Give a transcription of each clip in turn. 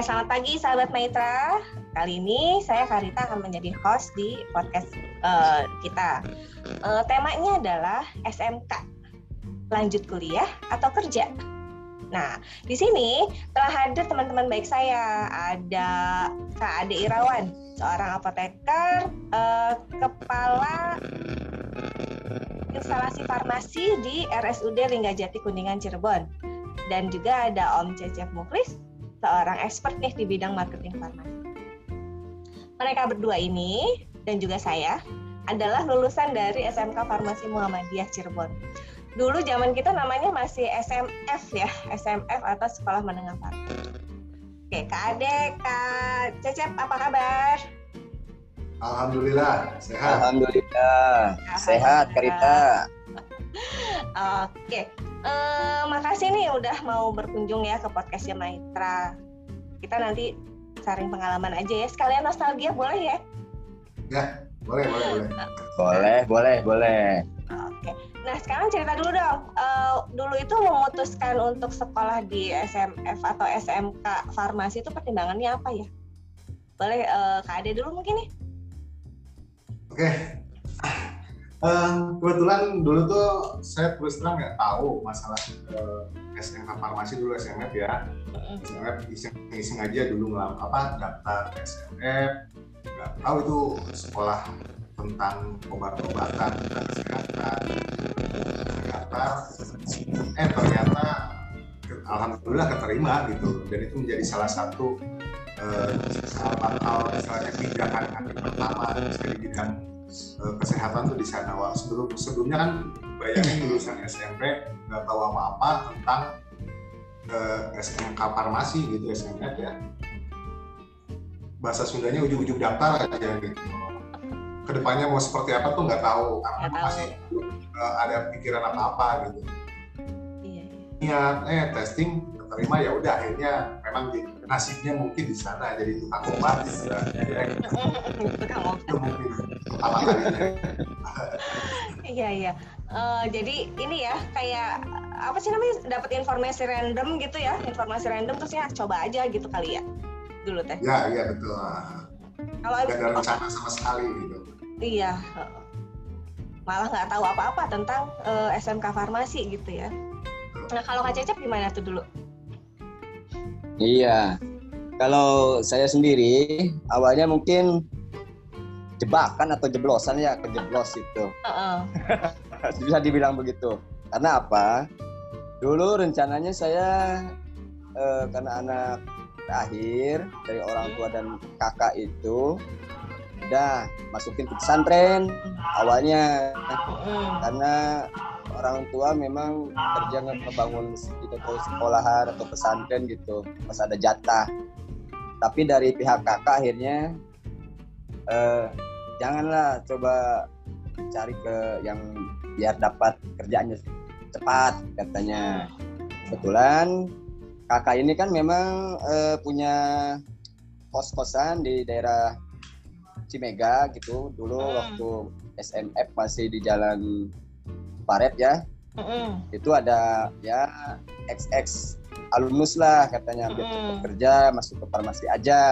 selamat pagi sahabat Maitra. Kali ini saya Karita akan menjadi host di podcast uh, kita. Uh, temanya adalah SMK, lanjut kuliah atau kerja. Nah, di sini telah hadir teman-teman baik saya. Ada Kak Ade Irawan, seorang apoteker, uh, kepala instalasi farmasi di RSUD Linggajati Kuningan Cirebon. Dan juga ada Om Cecep Muklis, seorang expert nih di bidang marketing farmasi. Mereka berdua ini dan juga saya adalah lulusan dari SMK Farmasi Muhammadiyah Cirebon. Dulu zaman kita namanya masih SMF ya, SMF atau Sekolah Menengah Farmasi. Oke, Kak Ade, Kak Cecep, apa kabar? Alhamdulillah, sehat. Alhamdulillah, sehat Karita. Oke, uh, makasih nih udah mau berkunjung ya ke podcastnya Maitra. Kita nanti sharing pengalaman aja ya. Sekalian nostalgia boleh ya? Ya, boleh, boleh, boleh. Boleh, boleh, boleh. Oke. Nah, sekarang cerita dulu dong. Uh, dulu itu memutuskan untuk sekolah di SMF atau SMK farmasi itu pertimbangannya apa ya? Boleh uh, Kak Ade dulu mungkin nih. Oke, Uh, kebetulan dulu tuh saya terus terang nggak tahu masalah uh, eh, SMK farmasi dulu SMF ya. SMF iseng-iseng aja dulu ngelam apa daftar SMF nggak tahu itu sekolah tentang obat-obatan kesehatan. Ternyata eh ternyata alhamdulillah keterima gitu. Dan itu menjadi salah satu uh, salah satu misalnya pijakan kaki pertama saya di bidang Eh, kesehatan tuh di sana. Awal sebelum sebelumnya kan bayangin lulusan SMP nggak tahu apa-apa tentang uh, eh, SMK farmasi gitu SMF ya. Bahasa Sundanya ujung-ujung daftar aja gitu. Ke depannya mau seperti apa tuh nggak tahu karena gak masih uh, ada pikiran apa-apa gitu. Iya, iya. eh testing terima ya udah akhirnya memang di, nasibnya mungkin di sana jadi tukang obat gitu ya. tukang obat mungkin pertama kalinya iya iya. Uh, jadi ini ya kayak apa sih namanya dapat informasi random gitu ya informasi random terus ya coba aja gitu kali ya dulu teh. Ya iya betul. Kalau nggak ada rencana sama sekali gitu. Iya malah nggak tahu apa-apa tentang uh, eh, SMK farmasi gitu ya. Nah kalau Kak Cecep gimana tuh dulu? Iya. Kalau saya sendiri awalnya mungkin jebakan atau jeblosan ya kejeblos itu. Uh-uh. Bisa dibilang begitu. Karena apa? Dulu rencananya saya eh, karena anak terakhir dari orang tua dan kakak itu udah masukin ke pesantren awalnya karena orang tua memang kerja ngebangun gitu atau sekolahan atau pesantren gitu pas ada jatah. Tapi dari pihak kakak akhirnya eh, janganlah coba cari ke yang biar dapat kerjaannya cepat katanya. Kebetulan kakak ini kan memang eh, punya kos-kosan di daerah Cimega gitu. Dulu hmm. waktu SMF masih di jalan Paret ya mm-hmm. itu ada ya XX alumnus lah katanya biar mm. cepat kerja masuk ke farmasi aja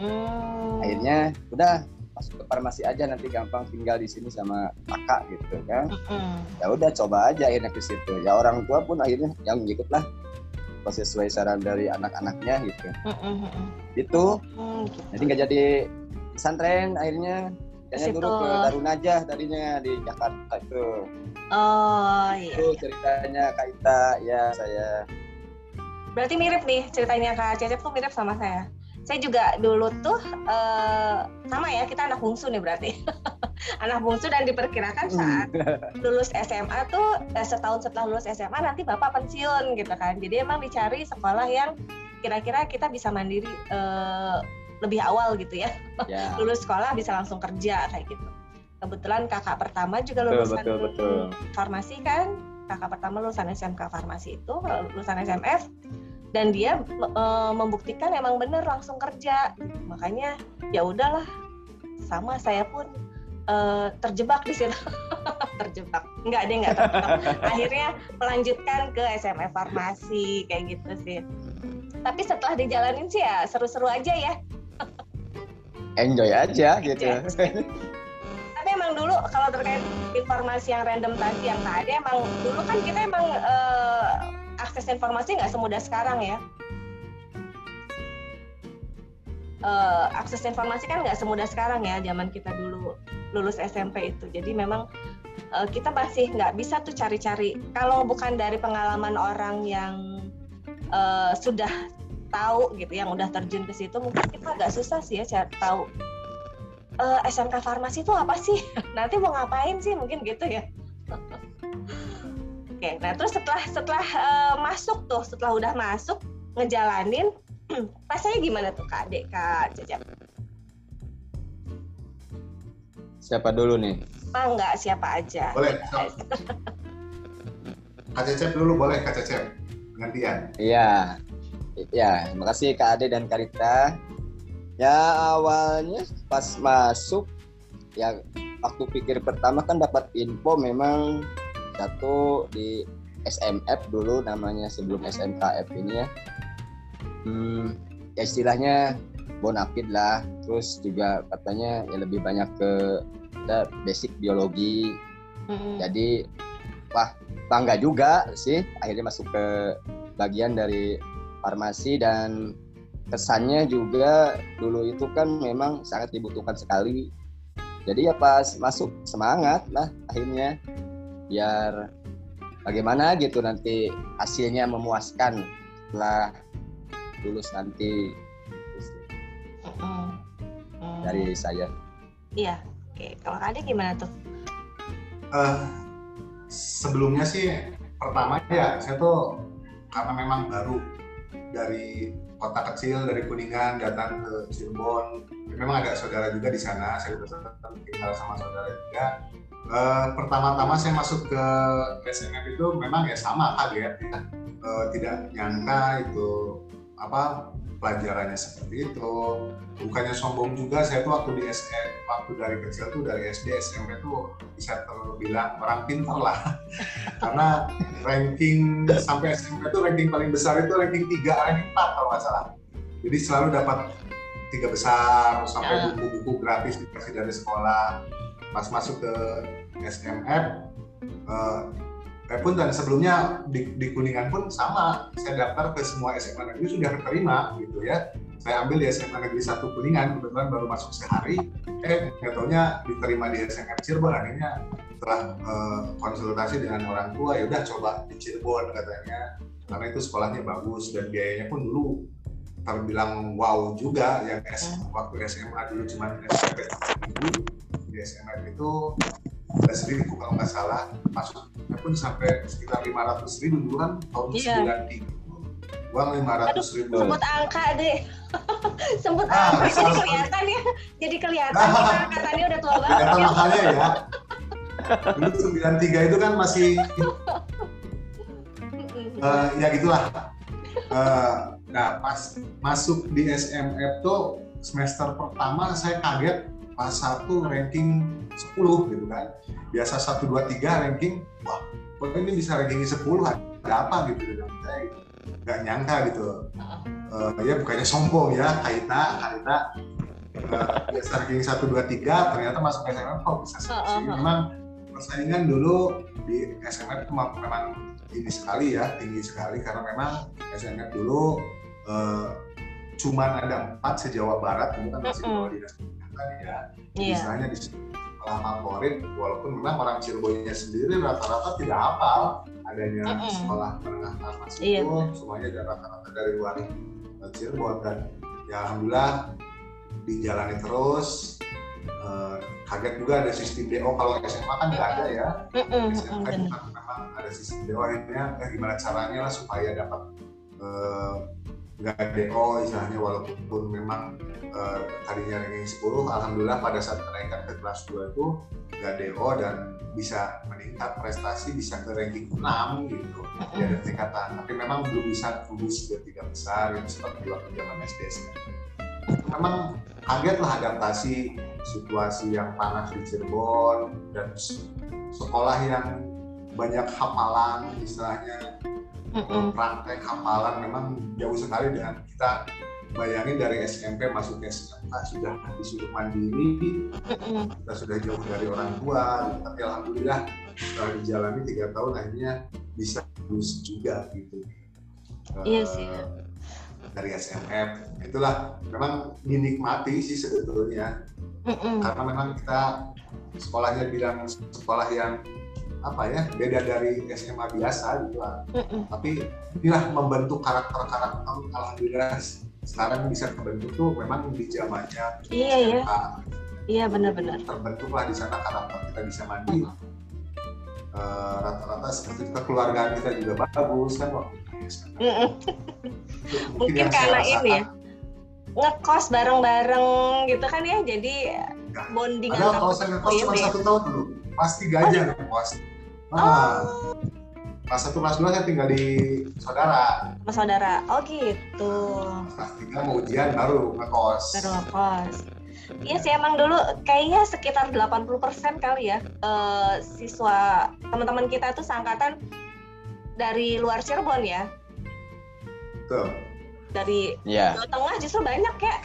mm. akhirnya udah masuk ke farmasi aja nanti gampang tinggal di sini sama kakak gitu kan mm-hmm. ya udah coba aja akhirnya ke situ ya orang tua pun akhirnya yang ngikut lah sesuai saran dari anak-anaknya gitu mm-hmm. itu mm-hmm. jadi nggak jadi pesantren akhirnya Kayaknya dulu ke Darunajah tadinya di Jakarta itu. Oh iya. Itu ceritanya Kak Ita, ya saya. Berarti mirip nih ceritanya Kak Cecep tuh mirip sama saya. Saya juga dulu tuh uh, sama ya kita anak bungsu nih berarti. anak bungsu dan diperkirakan hmm. saat lulus SMA tuh eh, setahun setelah lulus SMA nanti bapak pensiun gitu kan. Jadi emang dicari sekolah yang kira-kira kita bisa mandiri uh, lebih awal gitu ya. ya. lulus sekolah bisa langsung kerja kayak gitu. Kebetulan kakak pertama juga lulusan betul, betul, farmasi kan. Kakak pertama lulusan SMK farmasi itu, lulusan SMF dan dia e, membuktikan emang bener langsung kerja. Makanya ya udahlah sama saya pun e, terjebak di situ. terjebak. Enggak deh enggak terjebak. Akhirnya melanjutkan ke SMF farmasi kayak gitu sih. tapi setelah dijalanin sih ya seru-seru aja ya enjoy aja gitu. Tapi emang dulu kalau terkait informasi yang random tadi yang tadi emang dulu kan kita emang uh, akses informasi nggak semudah sekarang ya. Uh, akses informasi kan nggak semudah sekarang ya zaman kita dulu lulus SMP itu. Jadi memang uh, kita masih nggak bisa tuh cari-cari. Kalau bukan dari pengalaman orang yang uh, sudah tahu gitu yang udah terjun ke situ mungkin kita agak susah sih ya cari tahu uh, SMK farmasi itu apa sih nanti mau ngapain sih mungkin gitu ya oke nah terus setelah setelah uh, masuk tuh setelah udah masuk ngejalanin rasanya gimana tuh kak Dek kak Cecep Siapa dulu nih? Ah, enggak, siapa aja. Boleh. Kak Cecep dulu boleh, Kak Cecep. Gantian. Iya. Ya, terima kasih Kak Ade dan Karita. Ya awalnya pas masuk ya waktu pikir pertama kan dapat info memang satu di SMF dulu namanya sebelum SMKF ini ya. Hmm, ya istilahnya bonafid lah terus juga katanya ya lebih banyak ke ya, basic biologi hmm. jadi wah bangga juga sih akhirnya masuk ke bagian dari farmasi dan kesannya juga dulu itu kan memang sangat dibutuhkan sekali jadi ya pas masuk semangat lah akhirnya biar bagaimana gitu nanti hasilnya memuaskan setelah lulus nanti dari saya. Iya, oke. Kalau Kak gimana tuh? Uh, sebelumnya sih pertama ya saya tuh karena memang baru dari kota kecil dari Kuningan datang ke Cirebon. Memang ada saudara juga di sana saya sudah tinggal sama saudara juga. Uh, pertama-tama saya masuk ke SMF itu memang ya sama kaget ya. Uh, tidak nyangka itu apa pelajarannya seperti itu. Bukannya sombong juga saya tuh waktu di SD waktu dari kecil tuh dari SD SMP tuh bisa terbilang orang pintar lah. Karena ranking sampai SMP tuh ranking paling besar itu ranking 3 ranking 4 kalau nggak salah. Jadi selalu dapat tiga besar sampai ya. buku-buku gratis dikasih dari sekolah. Pas masuk ke SMF uh, eh pun dan sebelumnya di, di Kuningan pun sama. Saya daftar ke semua SMA negeri sudah keterima gitu ya. Saya ambil di SMA negeri satu Kuningan kebetulan baru masuk sehari. Eh nggak taunya diterima di SMA Cirebon akhirnya setelah uh, konsultasi dengan orang tua ya udah coba di Cirebon katanya. Karena itu sekolahnya bagus dan biayanya pun dulu terbilang wow juga yang S, hmm. waktu SMA dulu cuma SMP di SMA itu belas ribu kalau nggak salah. Masuknya pun sampai sekitar lima ratus ribu dulu kan? Tahun iya. sembilan tiga uang lima ratus ribu. sebut angka deh. Sebut ah, angka jadi kelihatan ya. Jadi kelihatan. Nah, katanya udah tua banget. kata makanya ya. Dulu sembilan tiga itu kan masih uh, ya gitulah. Uh, nah pas masuk di SMF tuh semester pertama saya kaget pas satu ranking 10 gitu kan. Biasa 1, 2, 3 ranking wah kok ini bisa ranking 10 ada apa gitu dengan gitu. nggak nyangka gitu. Uh, ya bukannya sombong ya Kaita Kaita. Uh, biasa ranking 1, 2, 3 ternyata masuk SMF kok bisa ini memang persaingan dulu di SMF itu memang tinggi sekali ya tinggi sekali. Karena memang SMF dulu uh, cuman ada empat se-Jawa Barat itu kan masih mm -hmm. dinas kan ya. Yeah. misalnya di sekolah favorit walaupun memang orang Cirebonnya sendiri rata-rata tidak hafal. Adanya mm -hmm. sekolah menengah atas yeah. itu semuanya dari rata-rata dari luar Cirebon. Dan ya alhamdulillah dijalani terus. Uh, kaget juga ada sistem DO kalau SMA kan nggak ada ya. SMA kan memang ada sistem DO akhirnya eh, gimana caranya lah supaya dapat uh, nggak DO istilahnya walaupun memang uh, tadinya ranking 10 alhamdulillah pada saat kenaikan ke kelas 2 itu nggak DO dan bisa meningkat prestasi bisa ke ranking 6 gitu. Ya ada tingkatan tapi memang belum bisa tembus ke tiga besar. Yang seperti waktu zaman SD memang kaget lah adaptasi situasi yang panas di Cirebon dan sekolah yang banyak hafalan istilahnya mm praktek hafalan memang jauh sekali dengan kita bayangin dari SMP masuk ke SMK sudah disuruh mandiri kita sudah jauh dari orang tua tapi alhamdulillah setelah dijalani tiga tahun akhirnya bisa lulus juga gitu. Iya sih. dari SMF itulah memang dinikmati sih sebetulnya. Mm-mm. karena memang kita sekolahnya bilang sekolah yang apa ya beda dari SMA biasa gitu lah. Tapi inilah membentuk karakter-karakter alhamdulillah sekarang bisa terbentuk tuh memang di zamannya iya iya. Iya benar-benar. Terbentuklah di sana karakter kita bisa mandi. Uh, rata-rata seperti kekeluargaan kita juga bagus kan waktu mungkin karena ini ya ngekos bareng-bareng gitu kan ya jadi bonding ada kalau saya ngekos cuma satu tahun dulu pas tiga aja oh. ngekos ah. Oh. Kelas satu kelas dua saya tinggal di saudara. Sama saudara. Oh gitu. Kelas tiga mau ujian baru ngekos. Baru ngekos. Iya sih emang dulu kayaknya sekitar 80% kali ya uh, siswa teman-teman kita tuh seangkatan dari luar Cirebon ya. Tuh. Dari yeah. Jawa Tengah justru banyak ya.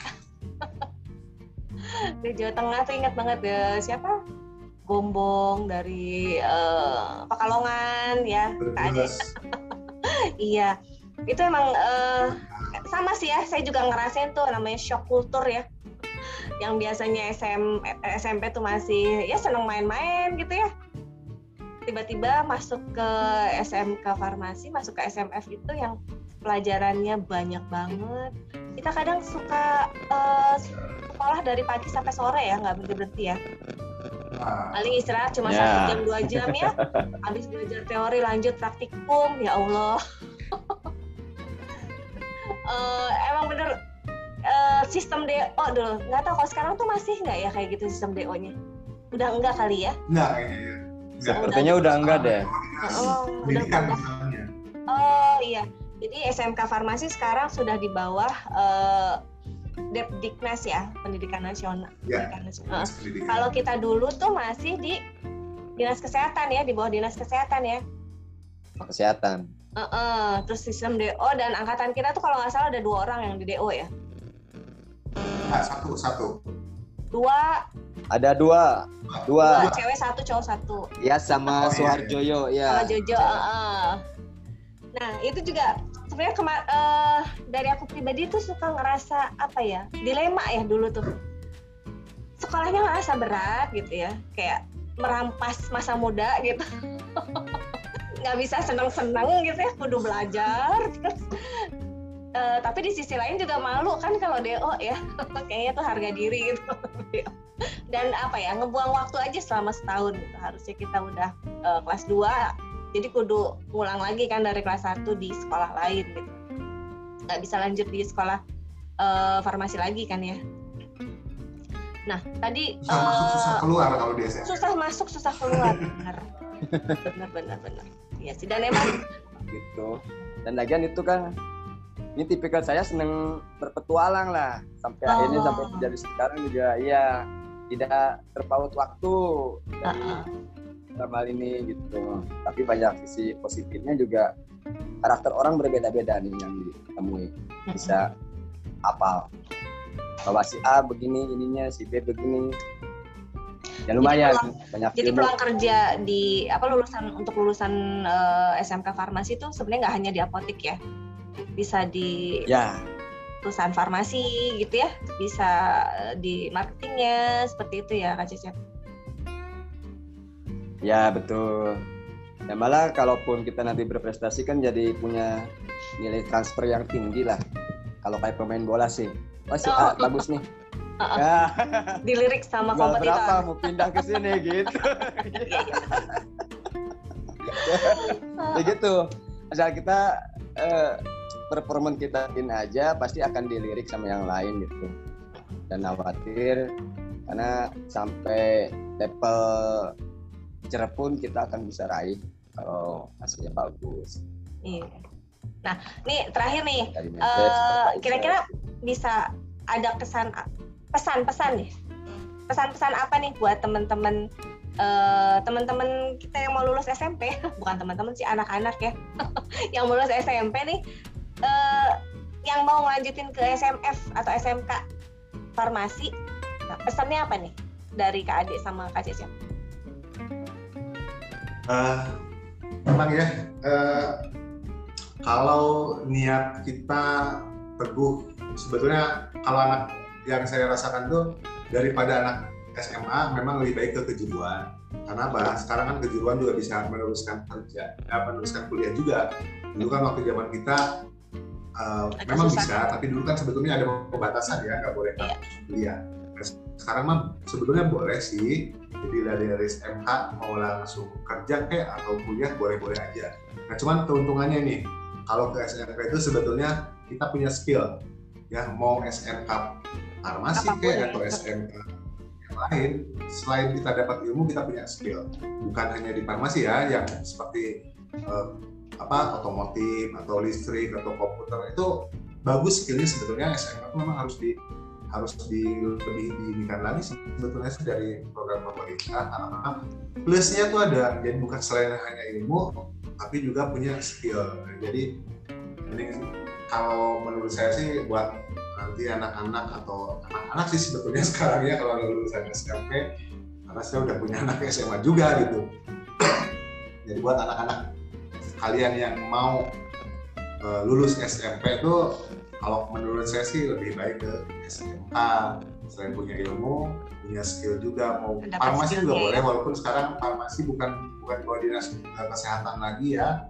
di Jawa Tengah tuh ingat banget ya siapa? Bombong dari uh, Pekalongan ya. iya. Itu emang uh, sama sih ya, saya juga ngerasain tuh namanya shock kultur ya. Yang biasanya SM, SMP tuh masih ya seneng main-main gitu ya tiba-tiba masuk ke SMK farmasi, masuk ke SMF itu yang pelajarannya banyak banget. Kita kadang suka uh, sekolah dari pagi sampai sore ya, nggak berhenti berhenti ya. Paling istirahat cuma yeah. satu jam dua jam ya. Habis belajar teori lanjut praktikum, ya Allah. uh, emang bener uh, sistem DO dulu. Nggak tahu kalau sekarang tuh masih nggak ya kayak gitu sistem DO-nya? Udah enggak kali ya? Enggak, iya. Sepertinya udah enggak deh. Oh, udah enggak. Oh iya. Jadi SMK Farmasi sekarang sudah di bawah uh, Depdiknas ya, Pendidikan Nasional. Ya, Pendidikan Nasional. Kalau kita dulu tuh masih di Dinas Kesehatan ya, di bawah Dinas Kesehatan ya. Kesehatan. Uh -uh. Terus sistem DO dan angkatan kita tuh kalau nggak salah ada dua orang yang di DO ya. Nah, satu, satu. Dua. Ada dua. Dua. dua cewek satu, cowok satu. Ya sama oh, Suharjoyo ya. Sama Jojo. Uh -uh. Nah itu juga sebenarnya kema- uh, dari aku pribadi tuh suka ngerasa apa ya dilema ya dulu tuh. Sekolahnya ngerasa berat gitu ya kayak merampas masa muda gitu. Nggak bisa seneng-seneng gitu ya kudu belajar uh, tapi di sisi lain juga malu kan kalau DO ya kayaknya tuh harga diri gitu. Dan apa ya ngebuang waktu aja selama setahun gitu. harusnya kita udah uh, kelas 2 jadi kudu ngulang lagi kan dari kelas 1 di sekolah lain gitu. Nggak bisa lanjut di sekolah uh, farmasi lagi kan ya. Nah tadi susah uh, masuk susah keluar kalau di SMA susah masuk susah keluar. Benar. Benar benar benar. Iya sih dan emang gitu. Dan lagian itu kan ini tipikal saya seneng berpetualang lah. Sampai oh. akhirnya sampai jadi sekarang juga ya tidak terpaut waktu dari uh -uh dalam hal ini gitu. Tapi banyak sisi positifnya juga karakter orang berbeda-beda nih yang ditemui. Bisa apal. Bahwa si A begini ininya si B begini. Ya lumayan jadi peluang, banyak jadi peluang kerja di apa lulusan untuk lulusan uh, eh, SMK farmasi itu sebenarnya nggak hanya di apotik ya. Bisa di ya. perusahaan farmasi gitu ya. Bisa eh, di marketingnya seperti itu ya kak Cecep Ya betul. Ya malah kalaupun kita nanti berprestasi kan jadi punya nilai transfer yang tinggi lah. Kalau kayak pemain bola sih, masih oh. ah, bagus nih. Uh, uh. Ya. Dilirik sama kompetitor. Berapa mau pindah ke sini gitu. ya gitu. Asal kita uh, performan kita in aja pasti akan dilirik sama yang lain gitu. Dan khawatir karena sampai level pun kita akan bisa raih kalau hasilnya bagus. Iya. Nah, nih terakhir nih, uh, kira-kira bisa ada kesan pesan-pesan nih, pesan-pesan apa nih buat teman-teman uh, teman-teman kita yang mau lulus SMP, bukan teman-teman sih anak-anak ya, yang mau lulus SMP nih, uh, yang mau lanjutin ke SMF atau SMK farmasi, nah, pesannya apa nih dari Kak Ade sama Kak Cecep? Uh, memang ya, uh, kalau niat kita teguh, sebetulnya kalau anak yang saya rasakan tuh daripada anak SMA memang lebih baik ke kejuruan. Karena apa? Sekarang kan kejuruan juga bisa meneruskan kerja ya, meneruskan kuliah juga. Dulu kan waktu zaman kita uh, memang susah. bisa tapi dulu kan sebetulnya ada pembatasan ya nggak boleh yeah. kuliah sekarang mah sebetulnya boleh sih. Jadi dari dari SMK mau langsung kerja kayak atau kuliah boleh-boleh aja. Nah cuman keuntungannya nih kalau ke SMK itu sebetulnya kita punya skill. Ya mau SMK farmasi kayak atau SMK lain selain kita dapat ilmu kita punya skill. Bukan hanya di farmasi ya yang seperti uh, apa otomotif atau listrik atau komputer itu bagus skillnya sebetulnya SMA itu memang harus di harus di lebih diinginkan lagi sebetulnya dari program pemerintah. Karena plusnya tuh ada jadi bukan selain hanya ilmu tapi juga punya skill. Jadi ini kalau menurut saya sih buat nanti anak-anak atau anak-anak sih sebetulnya sekarang ya kalau lulusan SMP karena saya udah punya anak SMA juga gitu. Jadi buat anak-anak kalian yang mau uh, lulus SMP itu kalau menurut saya sih lebih baik ke SMK selain punya ilmu punya skill juga mau Dapat farmasi juga ya. boleh walaupun sekarang farmasi bukan bukan koordinasi kesehatan lagi ya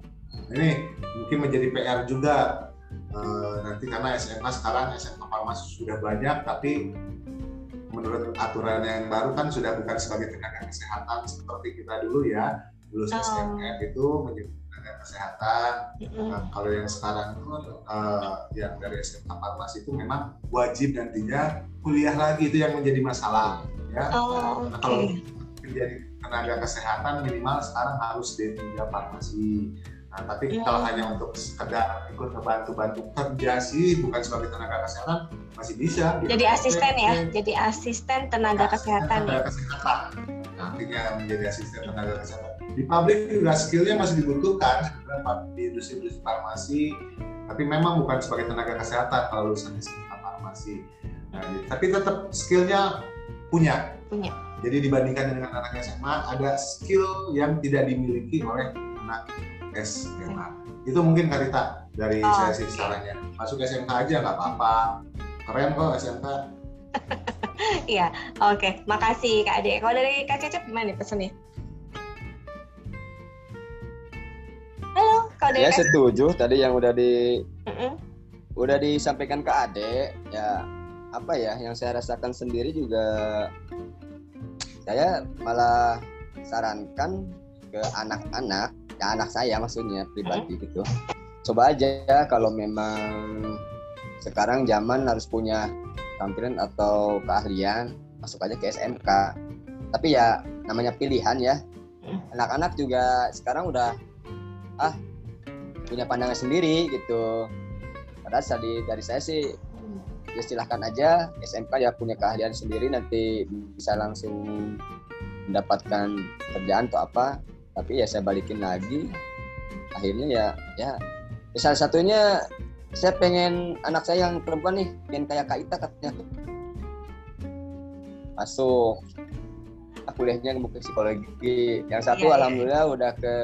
ini mungkin menjadi PR juga Eh, nanti karena SMA sekarang SMA farmasi sudah banyak tapi menurut aturan yang baru kan sudah bukan sebagai tenaga kesehatan seperti kita dulu ya lulus oh. SMF itu menjadi tenaga kesehatan nah, kalau yang sekarang itu uh, yang dari SMA farmasi itu memang wajib nantinya kuliah lagi itu yang menjadi masalah ya oh, nah, kalau menjadi tenaga kesehatan minimal sekarang harus D3 farmasi Nah, tapi yeah. kalau hanya untuk sekedar ikut ngebantu-bantu kerja sih, bukan sebagai tenaga kesehatan, masih bisa. Gitu. Jadi asisten ya, jadi asisten tenaga ya, kesehatan. Tenaga kesehatan. Nantinya menjadi asisten tenaga kesehatan. Di pabrik juga skillnya masih dibutuhkan di industri-industri farmasi, tapi memang bukan sebagai tenaga kesehatan kalau lulusan SMK farmasi. Nah, tapi tetap skillnya punya. Punya. Jadi dibandingkan dengan anak SMA, ada skill yang tidak dimiliki oleh anak SMA. Itu mungkin Karita dari oh, saya sih sarannya. Masuk SMK aja nggak apa-apa. Keren kok SMK. Iya, oke. Okay. Makasih Kak Ade. Kalau dari Kak Cecep gimana nih pesannya? Halo, kalau dari Ya setuju. Tadi yang udah di mm -mm. udah disampaikan ke Ade ya apa ya yang saya rasakan sendiri juga saya malah sarankan ke anak-anak ya anak saya maksudnya pribadi hmm. gitu. Coba aja ya kalau memang sekarang zaman harus punya tampilan atau keahlian masuk aja ke SMK tapi ya namanya pilihan ya. Anak-anak juga sekarang udah ah punya pandangan sendiri gitu. Padahal tadi dari saya sih ya silahkan aja SMK ya punya keahlian sendiri nanti bisa langsung mendapatkan kerjaan atau apa. Tapi ya saya balikin lagi akhirnya ya ya salah satunya saya pengen anak saya yang perempuan nih pengen kayak Kak Ita katanya masuk kuliahnya ke psikologi yang satu ya, alhamdulillah ya. udah ke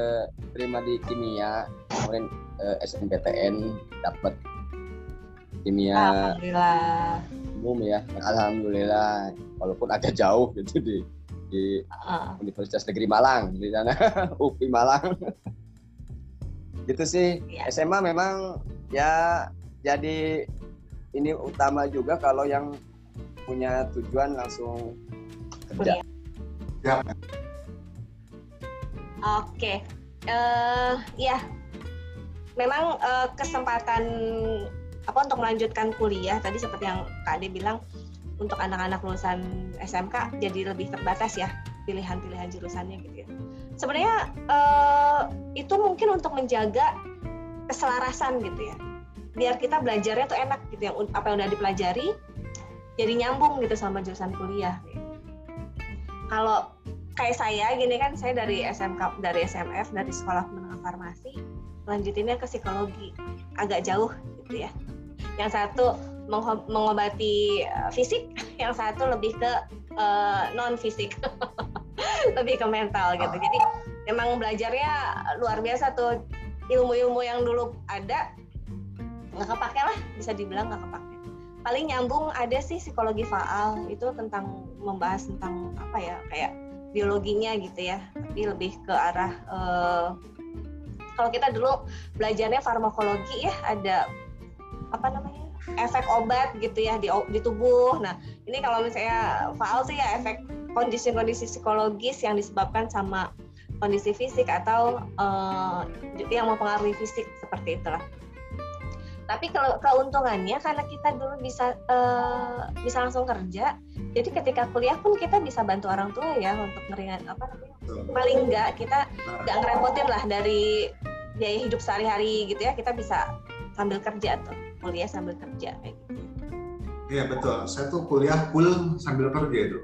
terima di kimia kemudian eh, SNPTN dapat kimia alhamdulillah umum ya alhamdulillah walaupun agak jauh gitu di di uh. Universitas Negeri Malang di sana UPI Malang gitu sih yeah. SMA memang ya jadi ini utama juga kalau yang punya tujuan langsung kerja. Ya. Oke, uh, ya, memang uh, kesempatan apa untuk melanjutkan kuliah tadi seperti yang Kak Ade bilang untuk anak-anak lulusan SMK jadi lebih terbatas ya pilihan-pilihan jurusannya gitu ya. Sebenarnya uh, itu mungkin untuk menjaga keselarasan gitu ya. Biar kita belajarnya tuh enak gitu yang apa yang udah dipelajari jadi nyambung gitu sama jurusan kuliah. Kalau kayak saya gini kan saya dari SMK dari SMF dari sekolah menengah farmasi lanjutinnya ke psikologi. Agak jauh gitu ya. Yang satu mengobati eh, fisik yang satu lebih ke uh, eh, non fisik lebih ke mental gitu. Jadi memang belajarnya luar biasa tuh. Ilmu-ilmu yang dulu ada nggak kepake lah. Bisa dibilang nggak kepake. Paling nyambung ada sih psikologi faal itu tentang membahas tentang apa ya kayak biologinya gitu ya. Tapi lebih ke arah uh, kalau kita dulu belajarnya farmakologi ya ada apa namanya efek obat gitu ya di, di tubuh. Nah ini kalau misalnya faal sih ya efek kondisi-kondisi psikologis yang disebabkan sama kondisi fisik atau uh, yang mempengaruhi fisik seperti itulah. Tapi kalau keuntungannya karena kita dulu bisa uh, bisa langsung kerja jadi ketika kuliah pun kita bisa bantu orang tua ya untuk meringan apa namanya paling enggak kita nggak ngerepotin lah dari biaya hidup sehari-hari gitu ya. Kita bisa sambil kerja tuh kuliah sambil kerja kayak gitu. Iya betul. Saya tuh kuliah full sambil kerja itu.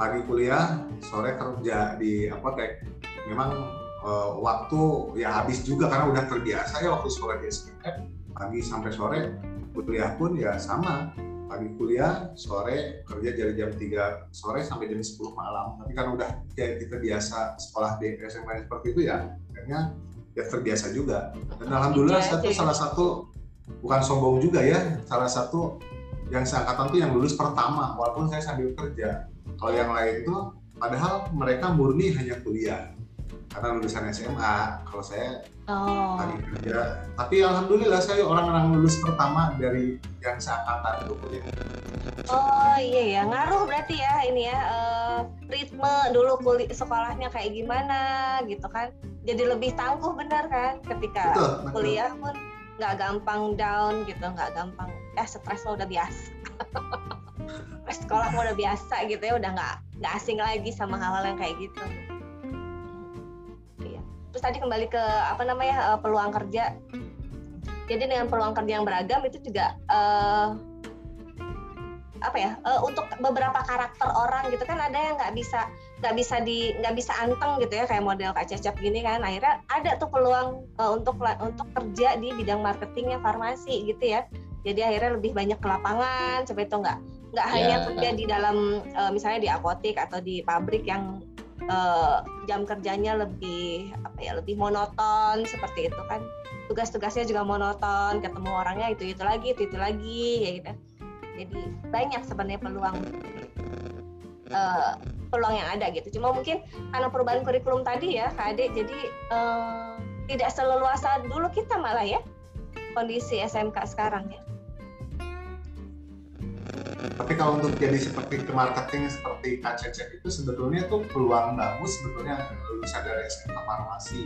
Pagi kuliah sore kerja di apotek. Memang uh, waktu ya habis juga karena udah terbiasa ya waktu sekolah di SPM pagi sampai sore kuliah pun ya sama pagi kuliah sore kerja dari jam 3 sore sampai jam 10 malam. Tapi kan udah ya kita biasa sekolah di SMA seperti itu ya akhirnya ya terbiasa juga. Dan alhamdulillah saya tuh salah satu bukan sombong juga ya salah satu yang seangkatan tuh yang lulus pertama walaupun saya sambil kerja. Kalau yang lain itu padahal mereka murni hanya kuliah karena lulusan SMA kalau saya oh. tadi kerja. Tapi alhamdulillah saya orang-orang lulus pertama dari yang seangkatan itu kuliah. Oh iya ya ngaruh berarti ya ini ya uh, ritme dulu kuliah sekolahnya kayak gimana gitu kan. Jadi lebih tangguh benar kan ketika betul, betul. kuliah pun nggak gampang down gitu nggak gampang ya stres lo udah biasa. Sekolah udah biasa gitu ya udah nggak nggak asing lagi sama hal-hal yang kayak gitu terus tadi kembali ke apa namanya uh, peluang kerja. Jadi dengan peluang kerja yang beragam itu juga uh, apa ya uh, untuk beberapa karakter orang gitu kan ada yang nggak bisa nggak bisa di nggak bisa anteng gitu ya kayak model kak Cecep gini kan. Akhirnya ada tuh peluang uh, untuk untuk kerja di bidang marketingnya farmasi gitu ya. Jadi akhirnya lebih banyak ke lapangan seperti itu nggak nggak yeah. hanya kerja di dalam uh, misalnya di apotek atau di pabrik yang uh, jam kerjanya lebih apa ya lebih monoton seperti itu kan. Tugas-tugasnya juga monoton ketemu orangnya itu itu lagi itu itu lagi ya gitu. Jadi banyak sebenarnya peluang uh, peluang yang ada gitu. Cuma mungkin karena perubahan kurikulum tadi ya kak Ade jadi uh, tidak seleluasa dulu kita malah ya kondisi SMK sekarang ya tapi kalau untuk jadi seperti ke marketing seperti KCC itu sebetulnya tuh peluang bagus sebetulnya lulusan dari SMK farmasi.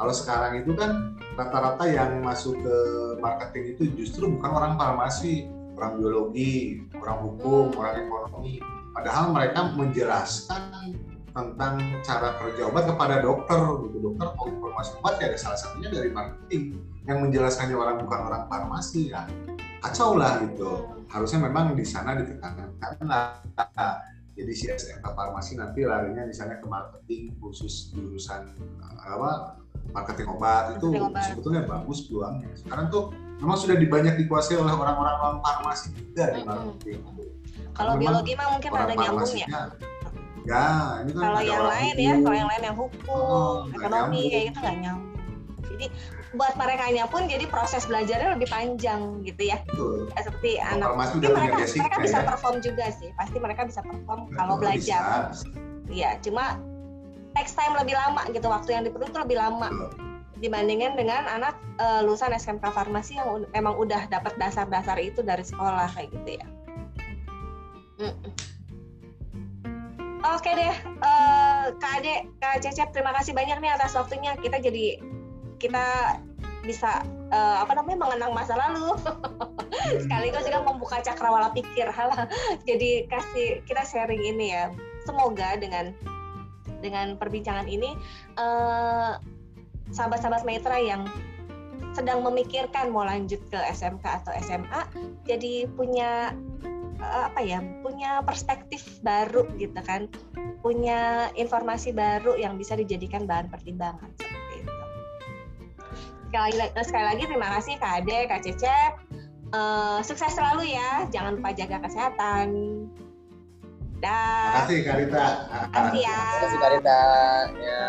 Kalau sekarang itu kan rata-rata yang masuk ke marketing itu justru bukan orang farmasi, orang biologi, orang hukum, orang ekonomi. Padahal mereka menjelaskan tentang cara kerja obat kepada dokter gitu dokter mau informasi obat ya ada salah satunya dari marketing yang menjelaskannya orang bukan orang farmasi ya kacau lah gitu. Harusnya memang di sana ditekankan karena jadi si SMK farmasi nanti larinya misalnya ke marketing khusus jurusan eh, apa marketing obat. Itu obat. sebetulnya bagus peluangnya. Sekarang tuh memang sudah banyak dikuasai oleh orang-orang non farmasi juga di marketing. Kalau biologi mah mungkin ada nyambungnya ya. ini kan kalau yang lain ya kalau yang lain yang hukum oh, ekonomi kayak gitu nggak nyambung jadi buat mereka pun jadi proses belajarnya lebih panjang gitu ya. Betul. Seperti anak mereka basic, mereka bisa ya. perform juga sih. Pasti mereka bisa perform Betul, kalau belajar. Iya, cuma next time lebih lama gitu waktu yang diperlukan lebih lama. Betul. Dibandingkan dengan anak uh, lulusan SMK farmasi yang emang udah dapat dasar-dasar itu dari sekolah kayak gitu ya. Mm. Oke deh, uh, Kak Ade, Kak Cecep, terima kasih banyak nih atas waktunya. Kita jadi kita bisa uh, apa namanya mengenang masa lalu. Sekaligus juga membuka cakrawala pikir. Hal jadi kasih kita sharing ini ya. Semoga dengan dengan perbincangan ini uh, sahabat-sahabat Metra yang sedang memikirkan mau lanjut ke SMK atau SMA jadi punya uh, apa ya punya perspektif baru gitu kan. Punya informasi baru yang bisa dijadikan bahan pertimbangan. Sekali, sekali lagi terima kasih Kak Ade, Kak Cecep. Uh, sukses selalu ya, jangan lupa jaga kesehatan. Dah. Terima kasih Karita. Terima kasih ya. Terima kasih Karita. Ya.